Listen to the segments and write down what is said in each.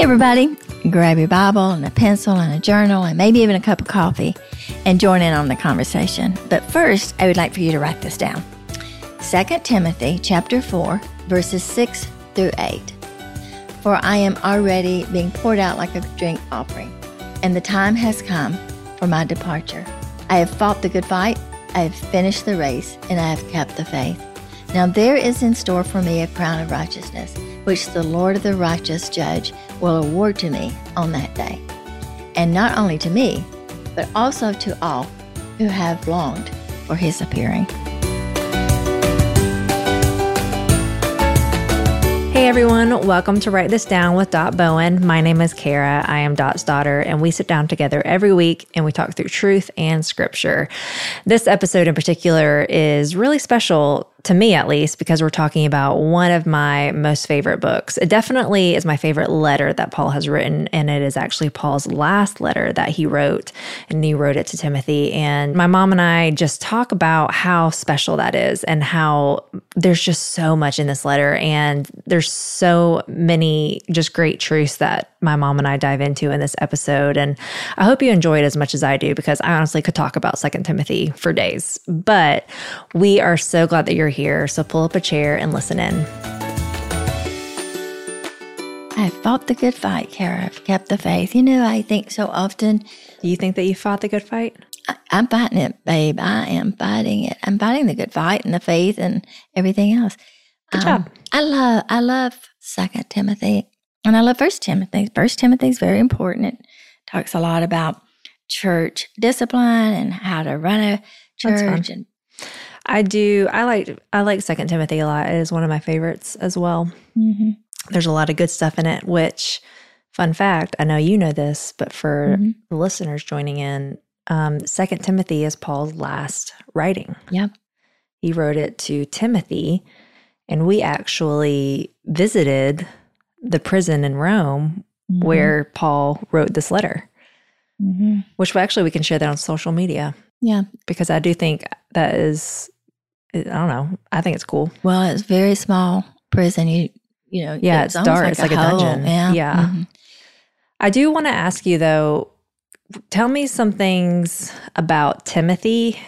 Everybody. Grab your Bible and a pencil and a journal and maybe even a cup of coffee and join in on the conversation. But first, I would like for you to write this down 2 Timothy chapter 4, verses 6 through 8. For I am already being poured out like a drink offering, and the time has come for my departure. I have fought the good fight, I have finished the race, and I have kept the faith. Now there is in store for me a crown of righteousness, which the Lord of the righteous judge will award to me on that day. And not only to me, but also to all who have longed for his appearing. Hey everyone, welcome to Write This Down with Dot Bowen. My name is Kara. I am Dot's daughter, and we sit down together every week and we talk through truth and scripture. This episode in particular is really special to me at least, because we're talking about one of my most favorite books. It definitely is my favorite letter that Paul has written, and it is actually Paul's last letter that he wrote, and he wrote it to Timothy. And my mom and I just talk about how special that is and how there's just so much in this letter, and there's so many just great truths that my mom and I dive into in this episode. And I hope you enjoy it as much as I do, because I honestly could talk about Second Timothy for days. But we are so glad that you're here, so pull up a chair and listen in. I fought the good fight, Kara. I've kept the faith. You know, I think so often. Do you think that you fought the good fight? I, I'm fighting it, babe. I am fighting it. I'm fighting the good fight and the faith and everything else. Good um, job. I love, I love Second Timothy, and I love First Timothy. First Timothy is very important. It talks a lot about church discipline and how to run a church and I do. I like I like Second Timothy a lot. It is one of my favorites as well. Mm-hmm. There's a lot of good stuff in it. Which, fun fact, I know you know this, but for mm-hmm. the listeners joining in, um, Second Timothy is Paul's last writing. Yep, he wrote it to Timothy, and we actually visited the prison in Rome mm-hmm. where Paul wrote this letter. Mm-hmm. Which actually we can share that on social media. Yeah. Because I do think that is, I don't know. I think it's cool. Well, it's very small prison. You, you know, yeah, it's, it's dark. Like it's like a, a dungeon. Yeah. yeah. Mm-hmm. I do want to ask you though, tell me some things about Timothy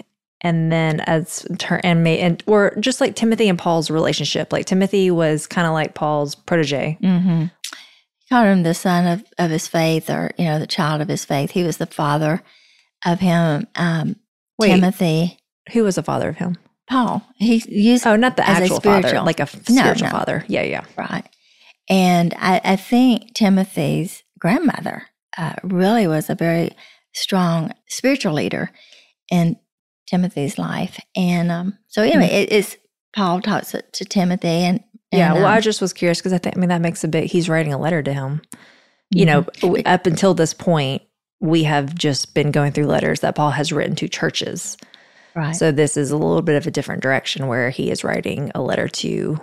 and then as turn and may and or just like Timothy and Paul's relationship. Like Timothy was kind of like Paul's protege. Mm-hmm. He called him the son of, of his faith or, you know, the child of his faith. He was the father of him. Um, Wait, Timothy. Who was the father of him? Paul. He used oh, not the actual father, like a spiritual no, no. father. Yeah, yeah, right. And I, I think Timothy's grandmother uh, really was a very strong spiritual leader in Timothy's life. And um, so, anyway, mm-hmm. it is Paul talks to, to Timothy, and, and yeah. Well, um, I just was curious because I think I mean that makes a bit. He's writing a letter to him. You mm-hmm. know, up until this point, we have just been going through letters that Paul has written to churches. Right. So this is a little bit of a different direction where he is writing a letter to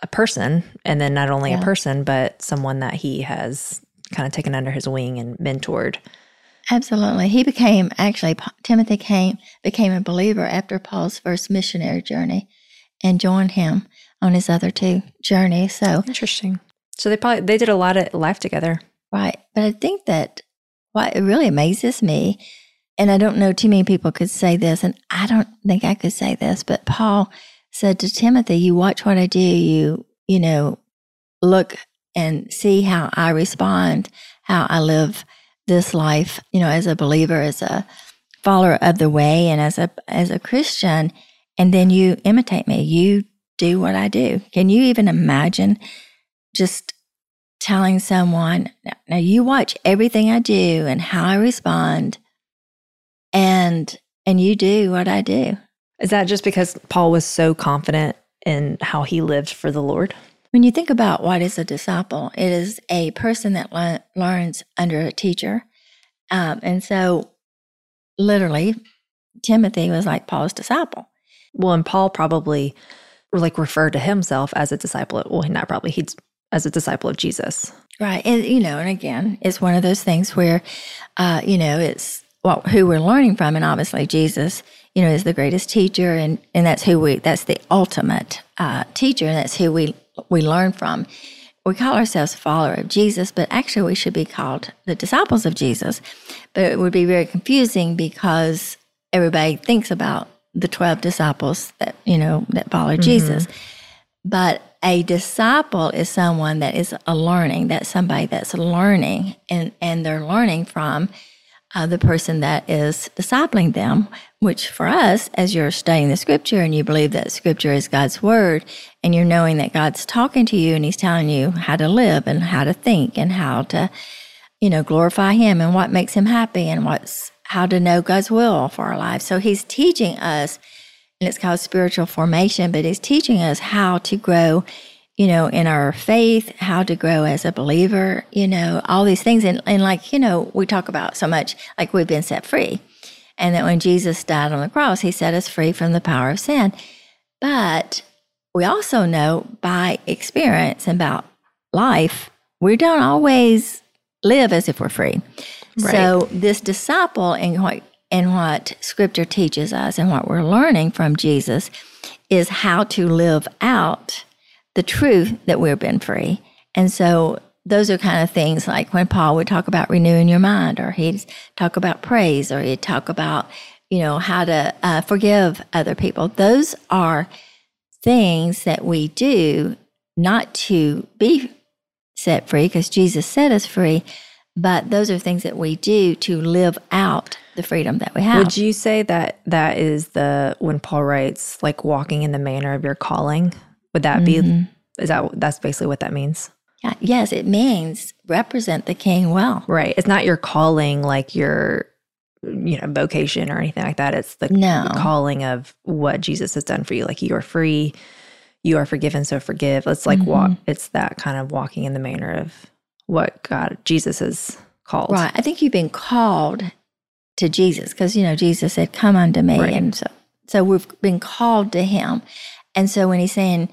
a person and then not only yeah. a person but someone that he has kind of taken under his wing and mentored. Absolutely. He became actually Timothy came became a believer after Paul's first missionary journey and joined him on his other two journeys. So interesting. So they probably they did a lot of life together. Right. But I think that what really amazes me, and I don't know too many people could say this, and I don't think I could say this, but Paul said to Timothy, You watch what I do, you, you know, look and see how I respond, how I live this life, you know, as a believer, as a follower of the way, and as a as a Christian, and then you imitate me. You do what I do. Can you even imagine just telling someone, now you watch everything I do and how I respond and and you do what I do. Is that just because Paul was so confident in how he lived for the Lord? When you think about what is a disciple, it is a person that le- learns under a teacher. Um, and so, literally, Timothy was like Paul's disciple. Well, and Paul probably like referred to himself as a disciple. Well, not probably. He's as a disciple of Jesus. Right. And, you know, and again, it's one of those things where, uh, you know, it's well, who we're learning from. And obviously, Jesus, you know, is the greatest teacher. And, and that's who we, that's the ultimate uh, teacher. And that's who we, we learn from. We call ourselves a follower of Jesus, but actually we should be called the disciples of Jesus. But it would be very confusing because everybody thinks about the 12 disciples that, you know, that follow mm-hmm. Jesus. But a disciple is someone that is a learning, that's somebody that's learning and, and they're learning from uh, the person that is discipling them, which for us, as you're studying the scripture and you believe that scripture is God's word, and you're knowing that God's talking to you and He's telling you how to live and how to think and how to, you know, glorify Him and what makes Him happy and what's how to know God's will for our lives. So He's teaching us, and it's called spiritual formation, but He's teaching us how to grow you know, in our faith, how to grow as a believer, you know, all these things. And, and like, you know, we talk about so much like we've been set free. And that when Jesus died on the cross, he set us free from the power of sin. But we also know by experience about life, we don't always live as if we're free. Right. So this disciple and what and what scripture teaches us and what we're learning from Jesus is how to live out the truth that we've been free. And so those are kind of things like when Paul would talk about renewing your mind, or he'd talk about praise, or he'd talk about, you know, how to uh, forgive other people. Those are things that we do not to be set free, because Jesus set us free, but those are things that we do to live out the freedom that we have. Would you say that that is the when Paul writes like walking in the manner of your calling? Would that mm-hmm. be is that that's basically what that means? Yeah, yes, it means represent the king well. Right. It's not your calling like your you know vocation or anything like that. It's the no. calling of what Jesus has done for you. Like you are free, you are forgiven, so forgive. It's like mm-hmm. walk. It's that kind of walking in the manner of what God Jesus has called. Right. I think you've been called to Jesus because you know Jesus said, "Come unto me," right. and so so we've been called to Him. And so when He's saying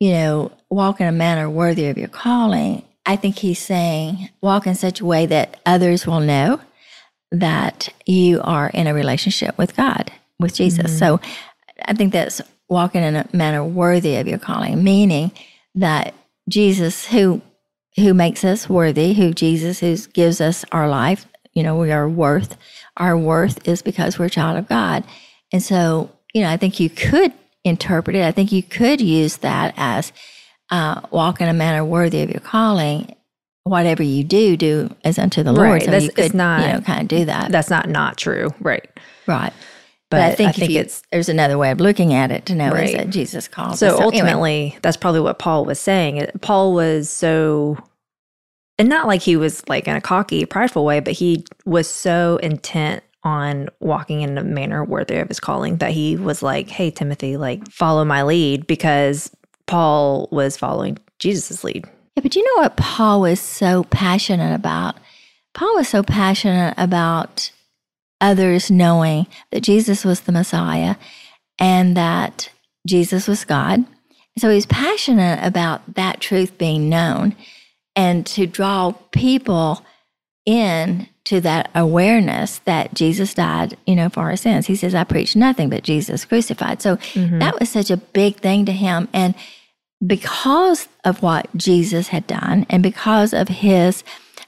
you know, walk in a manner worthy of your calling, I think he's saying walk in such a way that others will know that you are in a relationship with God, with Jesus. Mm-hmm. So I think that's walking in a manner worthy of your calling, meaning that Jesus, who who makes us worthy, who Jesus who gives us our life, you know, we are worth. Our worth is because we're a child of God. And so, you know, I think you could interpret it. I think you could use that as uh, walk in a manner worthy of your calling. Whatever you do, do as unto the Lord. Right. So that's, you could, not, you know, kind of do that. That's not not true. Right. Right. But, but I think, I think you, it's there's another way of looking at it to know right. is that Jesus called. So, so ultimately, anyway. that's probably what Paul was saying. Paul was so, and not like he was like in a cocky, prideful way, but he was so intent on walking in a manner worthy of his calling that he was like, Hey, Timothy, like follow my lead because Paul was following Jesus' lead. Yeah, but you know what Paul was so passionate about? Paul was so passionate about others knowing that Jesus was the Messiah and that Jesus was God. So he was passionate about that truth being known and to draw people in to that awareness that Jesus died, you know, for our sins. He says, I preach nothing but Jesus crucified. So mm-hmm. that was such a big thing to him. And because of what Jesus had done and because of his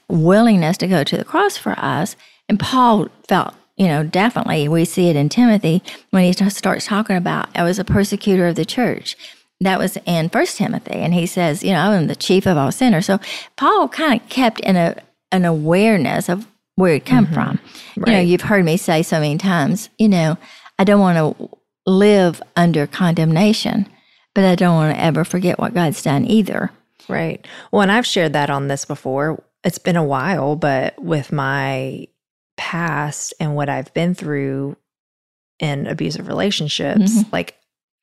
willingness to go to the cross for us, and Paul felt, you know, definitely we see it in Timothy when he starts talking about, I was a persecutor of the church that was in First Timothy, and he says, you know, I'm the chief of all sinners. So Paul kind of kept in a an awareness of where it come mm-hmm. from. Right. You know, you've heard me say so many times, you know, I don't want to live under condemnation, but I don't want to ever forget what God's done either. Right. Well, and I've shared that on this before. It's been a while, but with my past and what I've been through in abusive relationships, mm-hmm. like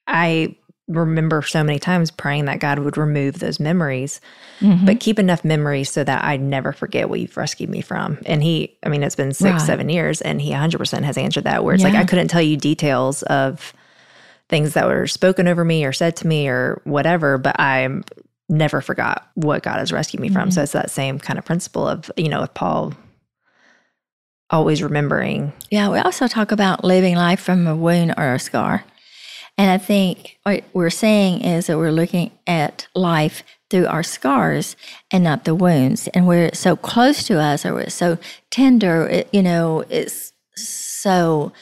I remember so many times praying that God would remove those memories, mm-hmm. but keep enough memories so that I never forget what you've rescued me from. And he, I mean, it's been six, right. seven years, and he 100% has answered that. Where it's yeah. like I couldn't tell you details of things that were spoken over me or said to me or whatever, but I never forgot what God has rescued me mm-hmm. from. So mm-hmm. it's that same kind of principle of, you know, with Paul always remembering. Yeah, we also talk about living life from a wound or a scar. And I think what we're saying is that we're looking at life through our scars and not the wounds. And where it's so close to us or it's so tender, it, you know, it's so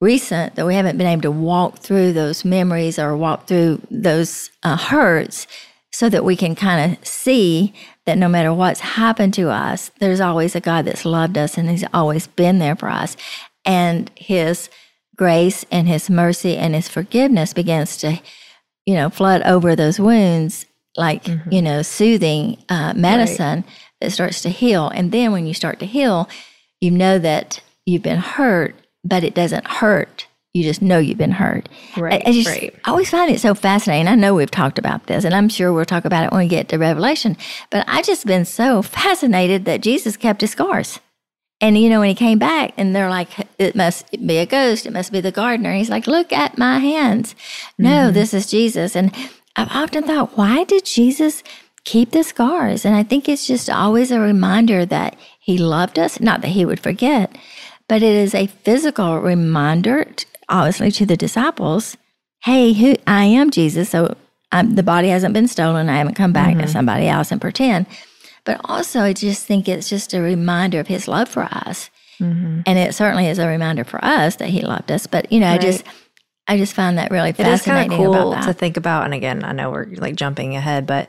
recent that we haven't been able to walk through those memories or walk through those uh, hurts so that we can kind of see that no matter what's happened to us, there's always a God that's loved us and He's always been there for us. And His grace and His mercy and His forgiveness begins to, you know, flood over those wounds like, mm-hmm. you know, soothing uh, medicine right. that starts to heal. And then when you start to heal, you know that you've been hurt, but it doesn't hurt. You just know you've been hurt. Right. I, I just right. I always find it so fascinating. I know we've talked about this, and I'm sure we'll talk about it when we get to Revelation. But I've just been so fascinated that Jesus kept his scars. And you know, when he came back, and they're like, "It must be a ghost. It must be the gardener." He's like, "Look at my hands. No, mm-hmm. this is Jesus." And I've often thought, why did Jesus keep the scars? And I think it's just always a reminder that he loved us. Not that he would forget, but it is a physical reminder, obviously, to the disciples hey, who I am Jesus. So I'm, the body hasn't been stolen. I haven't come back mm-hmm. to somebody else and pretend. But also, I just think it's just a reminder of his love for us. Mm-hmm. And it certainly is a reminder for us that he loved us. But, you know, right. I just, I just find that really fascinating. It is kind of cool to think about. And again, I know we're like jumping ahead, but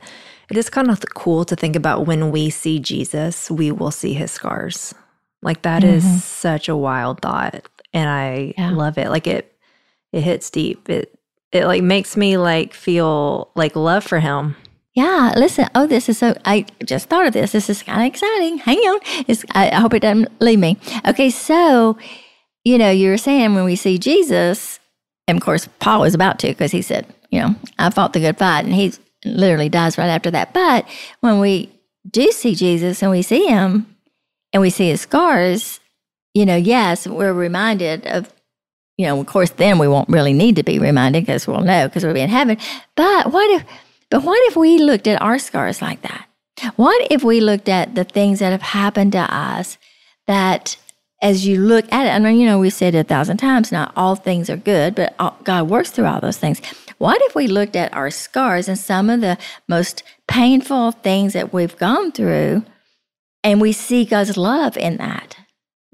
it is kind of cool to think about when we see Jesus, we will see his scars. Like that mm-hmm. is such a wild thought. And I yeah. love it. Like it it hits deep. It it like makes me like feel like love for him. Yeah, listen. Oh, this is so. I just thought of this. This is kind of exciting. Hang on. It's, I, hope it doesn't leave me. Okay, so you know, you were saying when we see Jesus, and of course, Paul was about to because he said, you know, I fought the good fight, and he literally dies right after that. But when we do see Jesus and we see him, and we see his scars, you know, yes, we're reminded of, you know, of course, then we won't really need to be reminded because we'll know because we'll be in heaven. But what if, but what if we looked at our scars like that? What if we looked at the things that have happened to us that as you look at it, I mean, you know, we've said it a thousand times, not all things are good, but God works through all those things. What if we looked at our scars and some of the most painful things that we've gone through and we see God's love in that.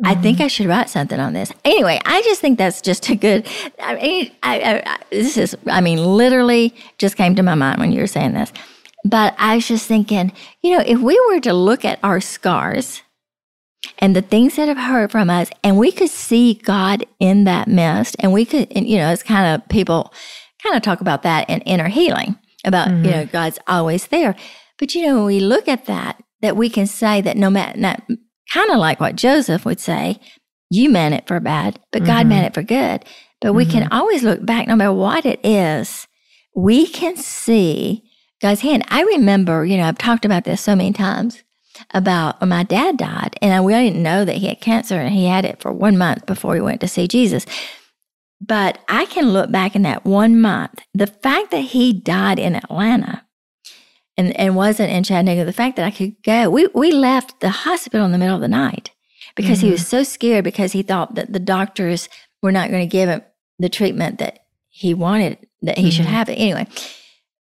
Mm-hmm. I think I should write something on this. Anyway, I just think that's just a good. I mean, I, I, this is. I mean, literally, just came to my mind when you were saying this. But I was just thinking, you know, if we were to look at our scars and the things that have hurt from us, and we could see God in that mist, and we could, and, you know, it's kind of people kind of talk about that in inner healing about mm-hmm. you know God's always there. But you know, when we look at that that we can say that no matter, kind of like what Joseph would say, you meant it for bad, but mm-hmm. God meant it for good. But we mm-hmm. can always look back, no matter what it is, we can see God's hand. I remember, you know, I've talked about this so many times about when my dad died, and we didn't know that he had cancer, and he had it for one month before he went to see Jesus. But I can look back in that one month, the fact that he died in Atlanta and, and wasn't in Chattanooga, the fact that I could go, we, we left the hospital in the middle of the night because mm-hmm. he was mm-hmm. so scared because he thought that the doctors were not going to give him the treatment that he wanted, that he mm-hmm. should have it. Anyway,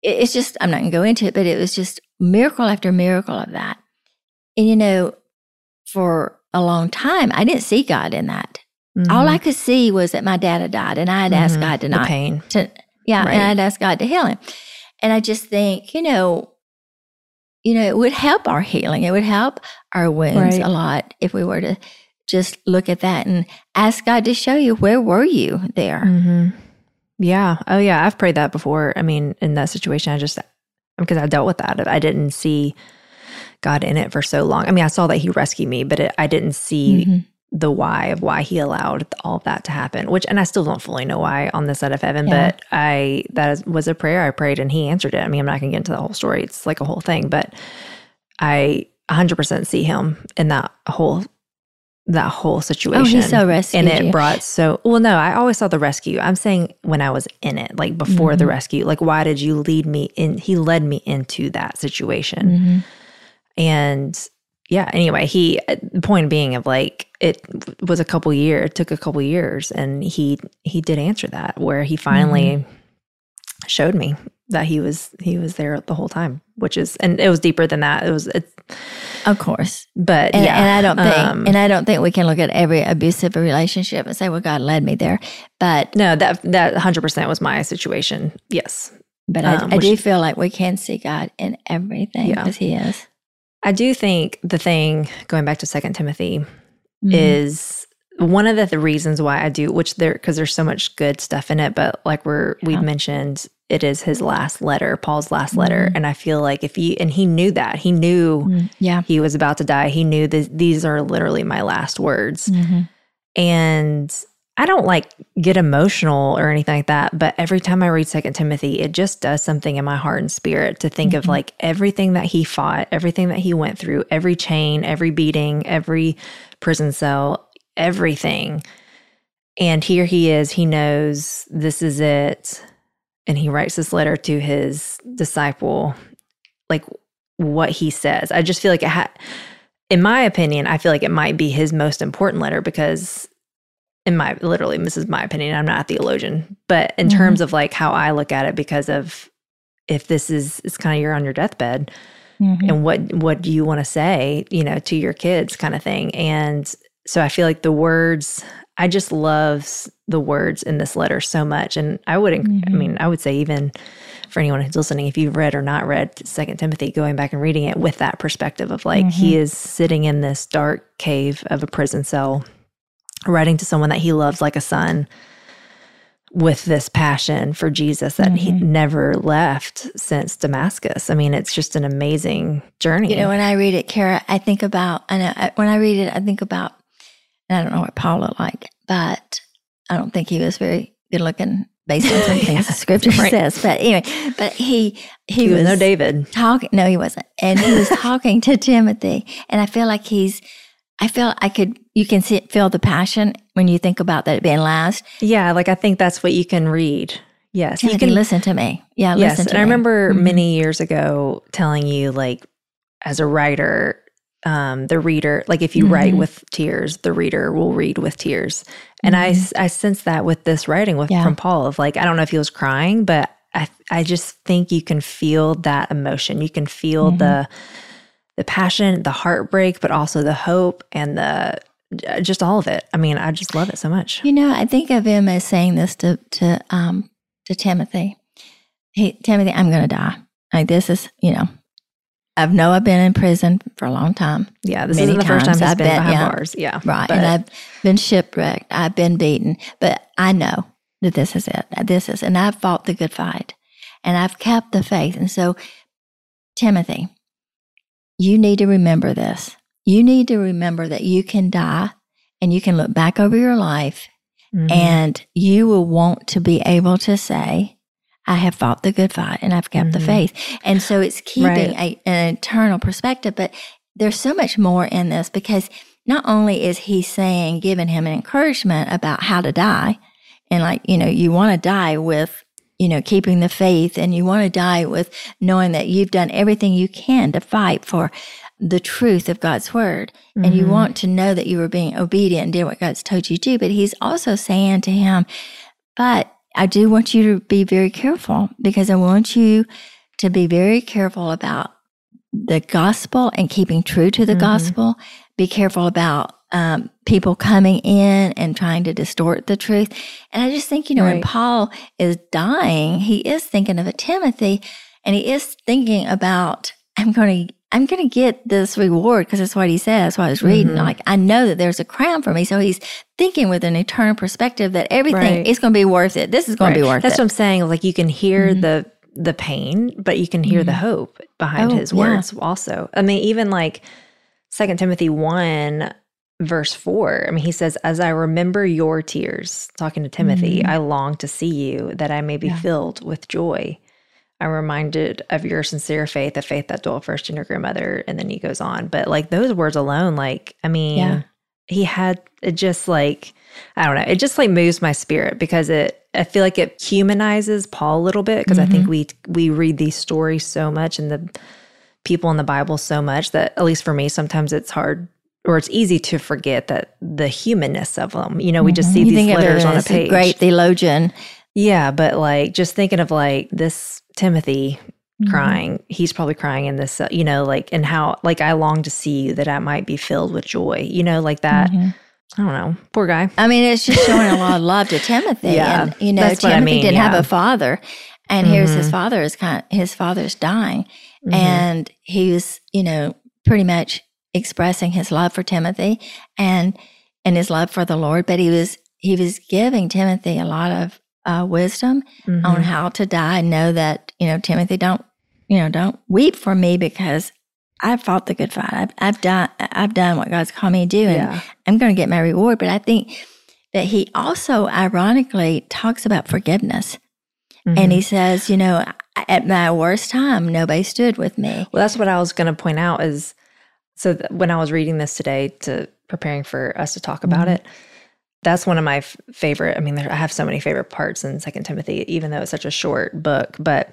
it, it's just, I'm not going to go into it, but it was just miracle after miracle of that. And, you know, for a long time, I didn't see God in that. Mm-hmm. All I could see was that my dad had died and I had asked mm-hmm. God to not pain. To, yeah, right. and I'd asked God to heal him. And I just think, you know, you know, it would help our healing. It would help our wounds right. a lot if we were to just look at that and ask God to show you where were you there. Mm-hmm. Yeah. Oh, yeah. I've prayed that before. I mean, in that situation, I just because I dealt with that. I didn't see God in it for so long. I mean, I saw that He rescued me, but it, I didn't see mm-hmm the why of why he allowed all of that to happen which and i still don't fully know why on this side of heaven yeah. but i that was a prayer i prayed and he answered it i mean i'm not gonna get into the whole story it's like a whole thing but i 100% see him in that whole that whole situation. Oh, he so rescued And it you. brought so well. No, I always saw the rescue. I'm saying when I was in it, like before mm-hmm. the rescue. Like, why did you lead me in? He led me into that situation, mm-hmm. and yeah, anyway, he the point being of like it was a couple years, it took a couple years and he he did answer that where he finally mm-hmm. showed me that he was he was there the whole time, which is and it was deeper than that. It was it's Of course. but And, yeah. and I don't think um, and I don't think we can look at every abusive relationship and say, Well, God led me there. But no, that that hundred percent was my situation. Yes. but I, Um, I which- do feel like we can see God in everything Yeah. because He is. I do think the thing going back to Second Timothy Mhm. is one of the, the reasons why I do, which there because there's so much good stuff in it, but like we're we've mentioned, it is his last letter, Paul's last letter, Mhm. and I feel like if he and he knew that he knew Mm, yeah. he was about to die, he knew that these are literally my last words, Mhm. and I don't like get emotional or anything like that, but every time I read Second Timothy, it just does something in my heart and spirit to think of Mhm. like everything that he fought, everything that he went through, every chain, every beating, every prison cell, everything. And here he is, he knows this is it. And he writes this letter to his disciple, like what he says. I just feel like it had, in my opinion, I feel like it might be his most important letter because in my literally this is my opinion i'm not a theologian but in Mhm. terms of like how i look at it because of if this is it's kind of you're on your deathbed Mhm. and what what do you want to say you know to your kids kind of thing and so i feel like the words i just love the words in this letter so much and i wouldn't i Mhm. mean i would say even for anyone who's listening if you've read or not read second timothy going back and reading it with that perspective of like he is sitting in this dark cave of a prison cell writing to someone that he loves like a son with this passion for Jesus that he Mhm. never left since Damascus. I mean, it's just an amazing journey. You know, when I read it, Kara, I think about, and I- when I read it, I think about, and I don't know what Paul looked like, but I don't think he was very good looking based on some things the scripture Right. says. But anyway, but he, he, he was was no David. talking, no, he wasn't. And he was talking to Timothy. And I feel like he's, I feel I could, you can see, feel the passion when you think about that being last. Yeah, like I think that's what you can read. Yes, Timothy, you can listen to me. Yeah, Yes, listen to and I me. remember Mhm. many years ago telling you, like, as a writer, um, the reader, like, if you write Mhm. with tears, the reader will read with tears. And I, I sense that with this writing with Mm-hmm. Yeah. from Paul of like, I don't know if he was crying, but I, I just think you can feel that emotion. You can feel Mhm. the, the passion, the heartbreak, but also the hope and the, just all of it. I mean, I just love it so much. You know, I think of him as saying this to to um to Timothy. Hey, Timothy, I'm going to die. Like this is, you know, I've know I've been in prison for a long time, Yeah, this isn't the first time he's I've been been- behind yeah. bars. Yeah, right? But- and I've been shipwrecked. I've been beaten, but I know that this is it. This is, and I've fought the good fight, and I've kept the faith. And so, Timothy, you need to remember this. You need to remember that you can die, and you can look back over your life Mhm. and you will want to be able to say, I have fought the good fight and I've kept the Mhm. faith. And so it's keeping Right. a, an eternal perspective. But there's so much more in this because not only is he saying, giving him an encouragement about how to die, and like, you know, you want to die with, you know, keeping the faith and you want to die with knowing that you've done everything you can to fight for the truth of God's word and you Mhm. want to know that you were being obedient and did what God's told you to do. But he's also saying to him, but I do want you to be very careful because I want you to be very careful about the gospel and keeping true to the Mhm. gospel. Be careful about um, people coming in and trying to distort the truth. And I just think, you know, when Paul is dying, he is thinking of a Timothy and he is thinking about, I'm going to, I'm going to get this reward because that's what he says. That's what I was reading. Mhm. Like, I know that there's a crown for me. So he's thinking with an eternal perspective that everything Right. is going to be worth it. This is going to be worth That's it. That's what I'm saying. Like you can hear Mhm. the the pain, but you can hear the Mhm. hope behind Oh, his yeah. words also. I mean, even like Second Timothy one verse four. I mean, he says, "As I remember your tears," talking to Timothy, Mhm. I long to see you, that I may be Yeah. filled with joy. I'm reminded of your sincere faith, the faith that dwelt first in your grandmother, and then he goes on. But like those words alone, like I mean, Yeah. he had it just like I don't know, it just like moves my spirit because it I feel like it humanizes Paul a little bit because I think we we read these stories so much and the people in the Bible so much that at least for me sometimes it's hard or it's easy to forget that the humanness of them. You know, we just see Mhm. You these letters on a page. great theologian Yeah, but like just thinking of like this Timothy Mm-hmm. crying, he's probably crying in this, uh, you know, like, and how, like, I long to see you that I might be filled with joy, you know, like that. Mhm. I don't know. Poor guy. I mean, it's just showing a lot of love to Timothy. Yeah, and, you know, what I Timothy mean, didn't have a father, and here's his Mhm. father is kind. his father's dying, Mhm. and he was, you know, pretty much expressing his love for Timothy and and his love for the Lord. But he was he was giving Timothy a lot of uh, wisdom Mhm. on how to die and know that you know Timothy don't you know don't weep for me because I've fought the good fight. I've, I've done I've done what God's called me to do, and yeah. I'm going to get my reward. But I think that he also ironically talks about forgiveness, and Mhm. he says, you know, at my worst time, nobody stood with me. Well, that's what I was going to point out is so th- when I was reading this today to preparing for us to talk about Mhm. it, that's one of my f- favorite. I mean, there, I have so many favorite parts in Second Timothy, even though it's such a short book. But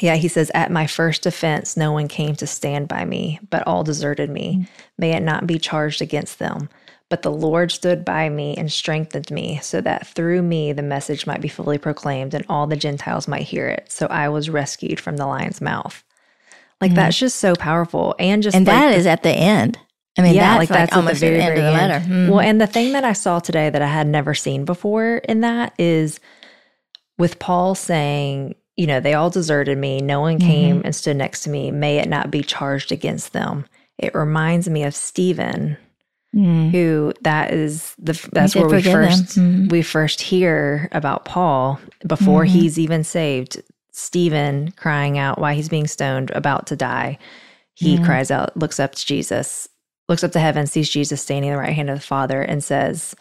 yeah, he says, "At my first offense, no one came to stand by me, but all deserted me. May it not be charged against them." But the Lord stood by me and strengthened me, so that through me the message might be fully proclaimed and all the Gentiles might hear it. So I was rescued from the lion's mouth. Like Mhm. that's just so powerful, and just And like that the- is at the end. I mean, yeah, that's like like, that's at the almost very, the end very of the end. letter. Mhm. Well, and the thing that I saw today that I had never seen before in that is with Paul saying, you know, they all deserted me. No one came Mm-hmm. and stood next to me. May it not be charged against them. It reminds me of Stephen, Mm. who that is the that's where we first Mhm. we first hear about Paul before Mhm. he's even saved. Stephen crying out why he's being stoned, about to die. He Mhm. cries out, looks up to Jesus, looks up to heaven, sees Jesus standing at the right hand of the Father, and says,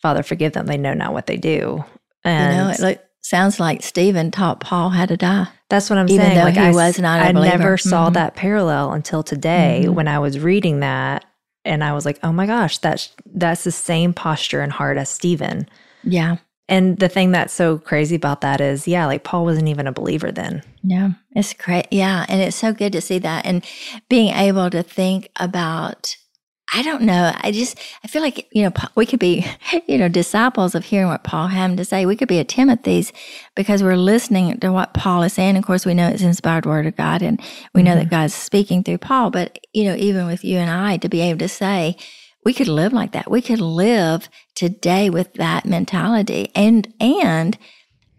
"Father, forgive them; they know not what they do." And you know, it look, sounds like Stephen taught Paul how to die. that's what I'm even saying. though like he I, was not a I never saw Mhm. that parallel until today Mhm. when I was reading that, and I was like, "Oh my gosh, that's that's the same posture and heart as Stephen." Yeah. And the thing that's so crazy about that is, yeah, like Paul wasn't even a believer then. Yeah, it's great. Yeah, and it's so good to see that and being able to think about. I don't know. I just I feel like you know we could be you know disciples of hearing what Paul had to say. We could be a Timothy's because we're listening to what Paul is saying. Of course, we know it's inspired word of God, and we know that mm-hmm. God's speaking through Paul. But you know, even with you and I, to be able to say we could live like that. We could live today with that mentality, and and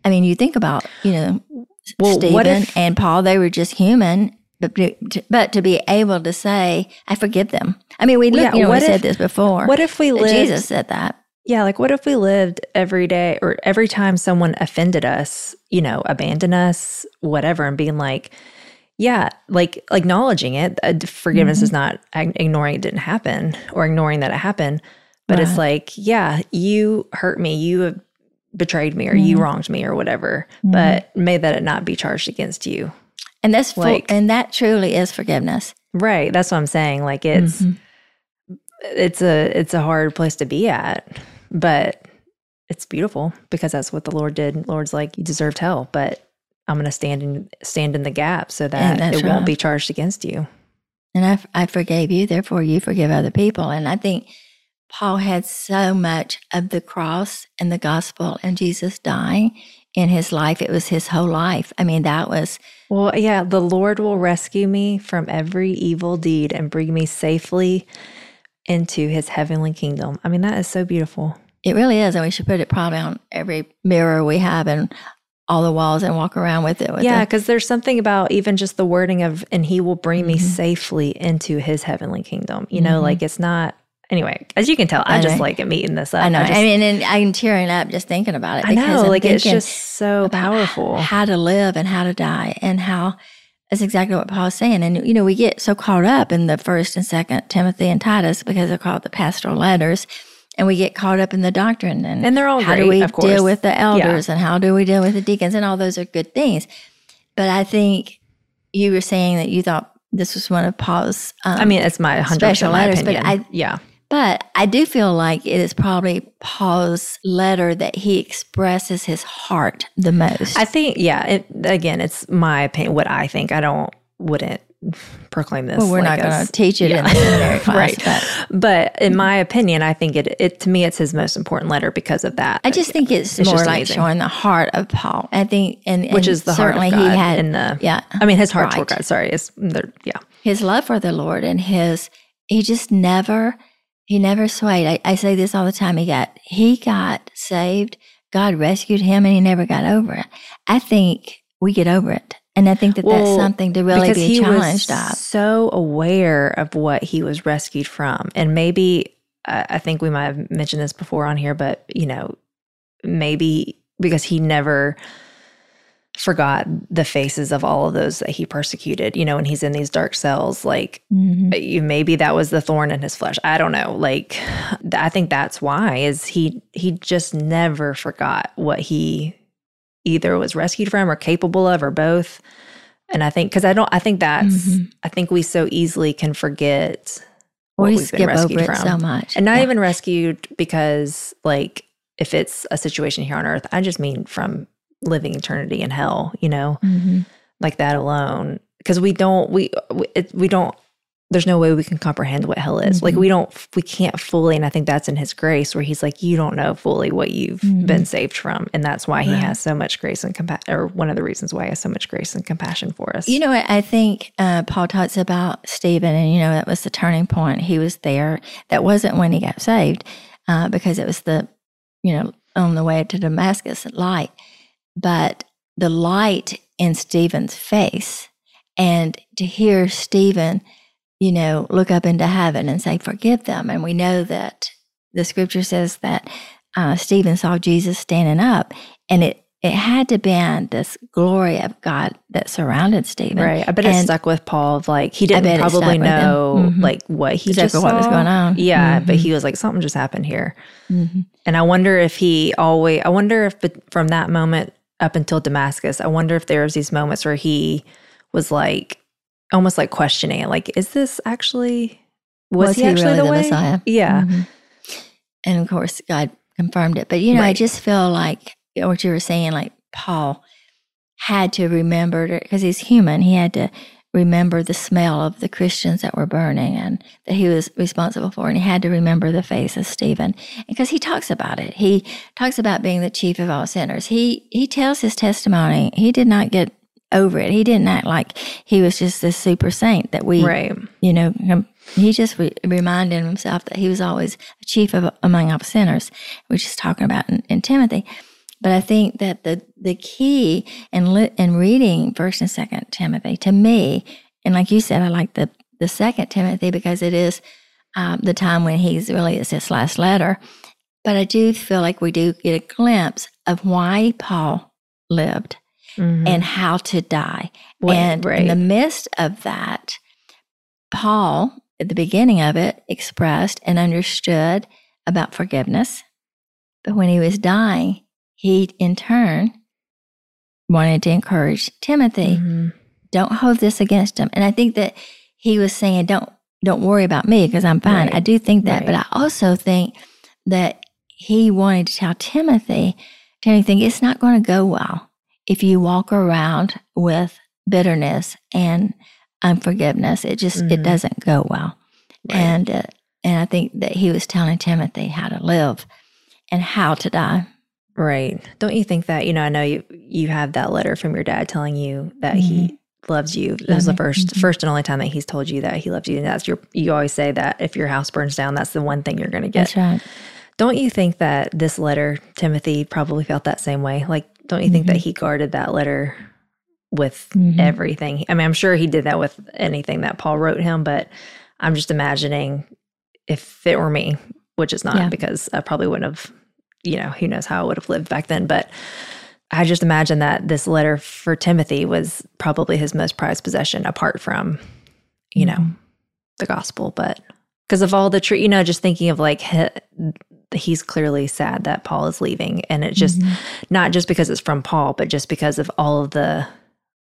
I mean, you think about you know Well, Stephen if- and Paul, they were just human. But to, but to be able to say, I forgive them. I mean, we Yeah, you know, we what said this before. What if we lived? Jesus said that. Yeah, like what if we lived every day or every time someone offended us, you know, abandoned us, whatever, and being like, yeah, like acknowledging it. Uh, forgiveness Mm-hmm. is not ag- ignoring it didn't happen or ignoring that it happened, but it's like, yeah, you hurt me, you have betrayed me, or you Mm-hmm. wronged me, or whatever. But may that it not be charged against you. And that's Like- and that truly is forgiveness. Right. That's what I'm saying. Like it's Mhm. it's a it's a hard place to be at, but it's beautiful because that's what the Lord did. Lord's like, you deserved hell, but I'm going to stand in stand in the gap so that it won't be charged against you. And I, I forgave you, therefore you forgive other people. And I think Paul had so much of the cross and the gospel and Jesus dying in his life. It was his whole life. I mean, that was Well, yeah, the Lord will rescue me from every evil deed and bring me safely into his heavenly kingdom. I mean, that is so beautiful. It really is, and we should put it probably on every mirror we have and all the walls and walk around with it. With yeah, because there's something about even just the wording of, and he will bring me Mhm. safely into his heavenly kingdom. You know, Mhm. like it's not, anyway, as you can tell, I, I just like it meeting this up. I know. I, just- mean, and I'm tearing up just thinking about it. I because know, I'm like it's just so powerful. How to live and how to die, and how that's exactly what Paul's saying. And you know, we get so caught up in the first and second Timothy and Titus because they're called the pastoral letters, and we get caught up in the doctrine and And they're all how great, do we of course. deal with the elders and how do we deal with the deacons and all those are good things. But I think you were saying that you thought this was one of Paul's. Um, I mean, it's my 100% special my letters, but. I- yeah. But I do feel like it is probably Paul's letter that he expresses his heart the most. I think, yeah, it, again, it's my opinion, what I think. I don't, wouldn't proclaim this. Well, we're like not going to teach it yeah. in the seminary class, Right. but But in my opinion, I think it, it to me it's his most important letter because of that. I just think it's, It's more like amazing. showing the heart of Paul. I think, and, which is the heart of God he had in the yeah. I mean his heart toward God. Sorry, is yeah. his love for the Lord and his he just never he never swayed. I, I say this all the time. He got he got saved. God rescued him, and he never got over it. I think we get over it, and I think that that's something to really be he challenged was of. so aware of what he was rescued from and maybe I I think we might have mentioned this before on here but you know maybe because he never forgot the faces of all of those that he persecuted you know when he's in these dark cells like Mhm. you- maybe that was the thorn in his flesh i don't know like i think that's why is he he just never forgot what he either was rescued from or capable of or both and i think because i don't i think that's Mhm. i think we so easily can forget what We we've been rescued from so much, and not Yeah. even rescued because like if it's a situation here on earth i just mean from living eternity in hell you know Mhm. like that alone because we don't we we, it, we don't there's no way we can comprehend what hell is like Mhm. we don't we can't fully and i think that's in his grace where he's like you don't know fully what you've Mhm. been saved from and that's why he Right. has so much grace and compassion or one of the reasons why he has so much grace and compassion for us You know, what? I think uh, Paul talks about Stephen, and you know that was the turning point. He was there. That wasn't when he got saved, uh, because it was the, you know, on the way to Damascus at light. But the light in Stephen's face, and to hear Stephen, you know, look up into heaven and say, "Forgive them," and we know that the Scripture says that uh, Stephen saw Jesus standing up, and it it had to been this glory of God that surrounded Stephen. right i bet it stuck with paul of like he didn't probably know Mhm. like what he Exactly just what was going on. yeah but Mhm. he was like something just happened here Mhm. And I wonder if he always, I wonder if from that moment up until Damascus, I wonder if there was these moments where he was like, almost like questioning it, like, is this actually, was, he, actually really the, the? Messiah? Yeah. Mhm. And of course, God confirmed it. But you know, I just feel like what you were saying, like Paul had to remember because he's human. He had to remember the smell of the Christians that were burning and that he was responsible for. And he had to remember the face of Stephen because he talks about it. He talks about being the chief of all sinners. He he tells his testimony. He did not get over it. He didn't act like he was just this super saint that we Right. you know, he just re- reminded himself that he was always a chief of among all sinners, which is talking about in, in Timothy. But I think that the the key in li- in reading First and Second Timothy to me, and like you said, I like the the Second Timothy because it is um, the time when he's really it's his last letter. But I do feel like we do get a glimpse of why Paul lived Mhm. and how to die. And right. in the midst of that, Paul, at the beginning of it, expressed and understood about forgiveness. But when he was dying, he in turn wanted to encourage Timothy, Mhm. don't hold this against him. And I think that he was saying, don't don't worry about me because I'm fine. Right. I do think that, but I also think that he wanted to tell Timothy, Timothy, think it's not going to go well if you walk around with bitterness and unforgiveness. It just it Mhm. doesn't go well. Right. And uh, and I think that he was telling Timothy how to live and how to die. Right. Don't you think that, you know, I know you you have that letter from your dad telling you that he loves you. That was the Mhm. 1st Mhm. first and only time that he's told you that he loves you. And that's your you always say that if your house burns down, that's the one thing you're gonna get. That's right. Don't you think that this letter, Timothy probably felt that same way? Like, don't you think that he guarded that letter with Mhm. everything? I mean, I'm sure he did that with anything that Paul wrote him, but I'm just imagining if it were me, which is not Yeah. because I probably wouldn't have, you know, who knows how I would have lived back then. But I just imagine that this letter for Timothy was probably his most prized possession apart from, you know, Mhm. the gospel. But because of all the, tr- you know, just thinking of like, he's clearly sad that Paul is leaving. And it just, Mhm. not just because it's from Paul, but just because of all of the,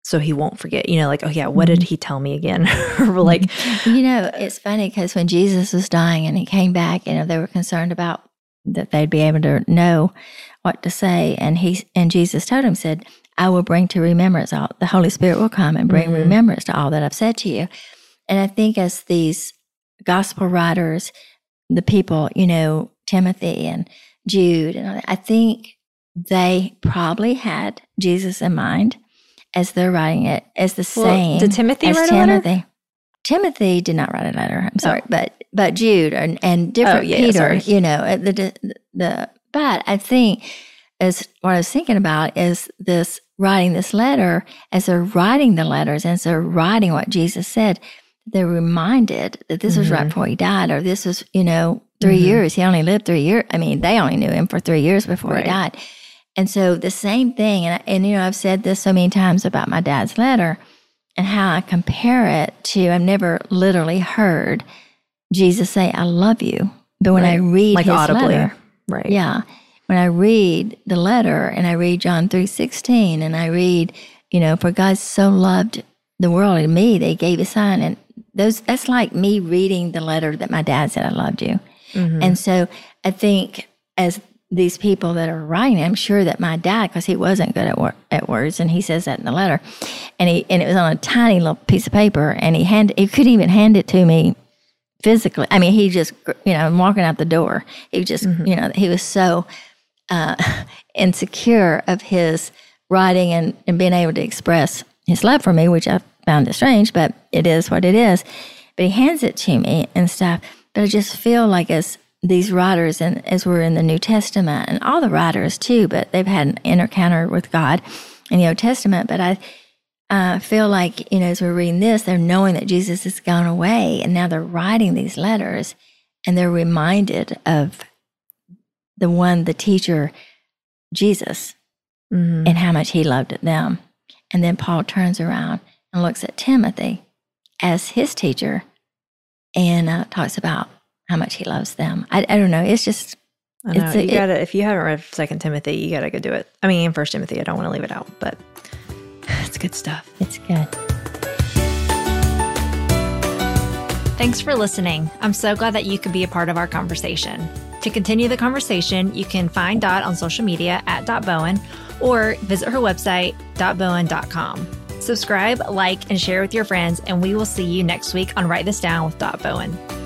so he won't forget, you know, like, oh yeah, what did he tell me again? like, You know, it's funny because when Jesus was dying and he came back, you know, they were concerned about that they'd be able to know what to say. And he and Jesus told him, said, I will bring to remembrance all the Holy Spirit will come and bring Mhm. remembrance to all that I've said to you. And I think as these gospel writers, the people, you know, Timothy and Jude and all that, I think they probably had Jesus in mind as they're writing it as the Well, same did Timothy as write a letter? Timothy. Timothy did not write a letter. I'm sorry, but but Jude and, and different Oh, yeah, Peter, sorry. you know, uh, the, the the but I think as what I was thinking about is this writing this letter as they're writing the letters and as they're writing what Jesus said, they're reminded that this was right Mhm. before he died, or this was you know 3 Mhm. years. He only lived three years. I mean, they only knew him for three years before Right. he died. And so the same thing, and, and you know, I've said this so many times about my dad's letter and how I compare it to, I've never literally heard Jesus say, I love you. But when I read Like his audibly. letter, Right. yeah, when I read the letter and I read John 3.16 and I read, you know, for God so loved the world and me, they gave a sign. And those, that's like me reading the letter that my dad said, I loved you. Mhm. And so I think as these people that are writing, I'm sure that my dad, because he wasn't good at, wor- at words, and he says that in the letter, and he and it was on a tiny little piece of paper, and he hand he couldn't even hand it to me physically. I mean, he just you know I'm walking out the door, he just you know he was so uh, insecure of his writing and, and being able to express his love for me, which I found it strange, but it is what it is. But he hands it to me and stuff. But I just feel like as these writers, and as we're in the New Testament, and all the writers too, but they've had an encounter with God in the Old Testament. But I uh, feel like, you know, as we're reading this, they're knowing that Jesus has gone away, and now they're writing these letters, and they're reminded of the one, the teacher, Jesus, Mhm. and how much he loved them. And then Paul turns around and looks at Timothy as his teacher and uh, talks about how much he loves them. I, I don't know. It's just, I know. It's a- you gotta if you haven't read Second Timothy, you gotta go do it. I mean, in First Timothy. I don't want to leave it out, but it's good stuff. it's good. Thanks for listening. I'm so glad that you could be a part of our conversation. To continue the conversation, you can find Dot on social media at Dot Bowen or visit her website, dotbowen.com. Subscribe, like, and share with your friends, and we will see you next week on Write This Down with Dot Bowen.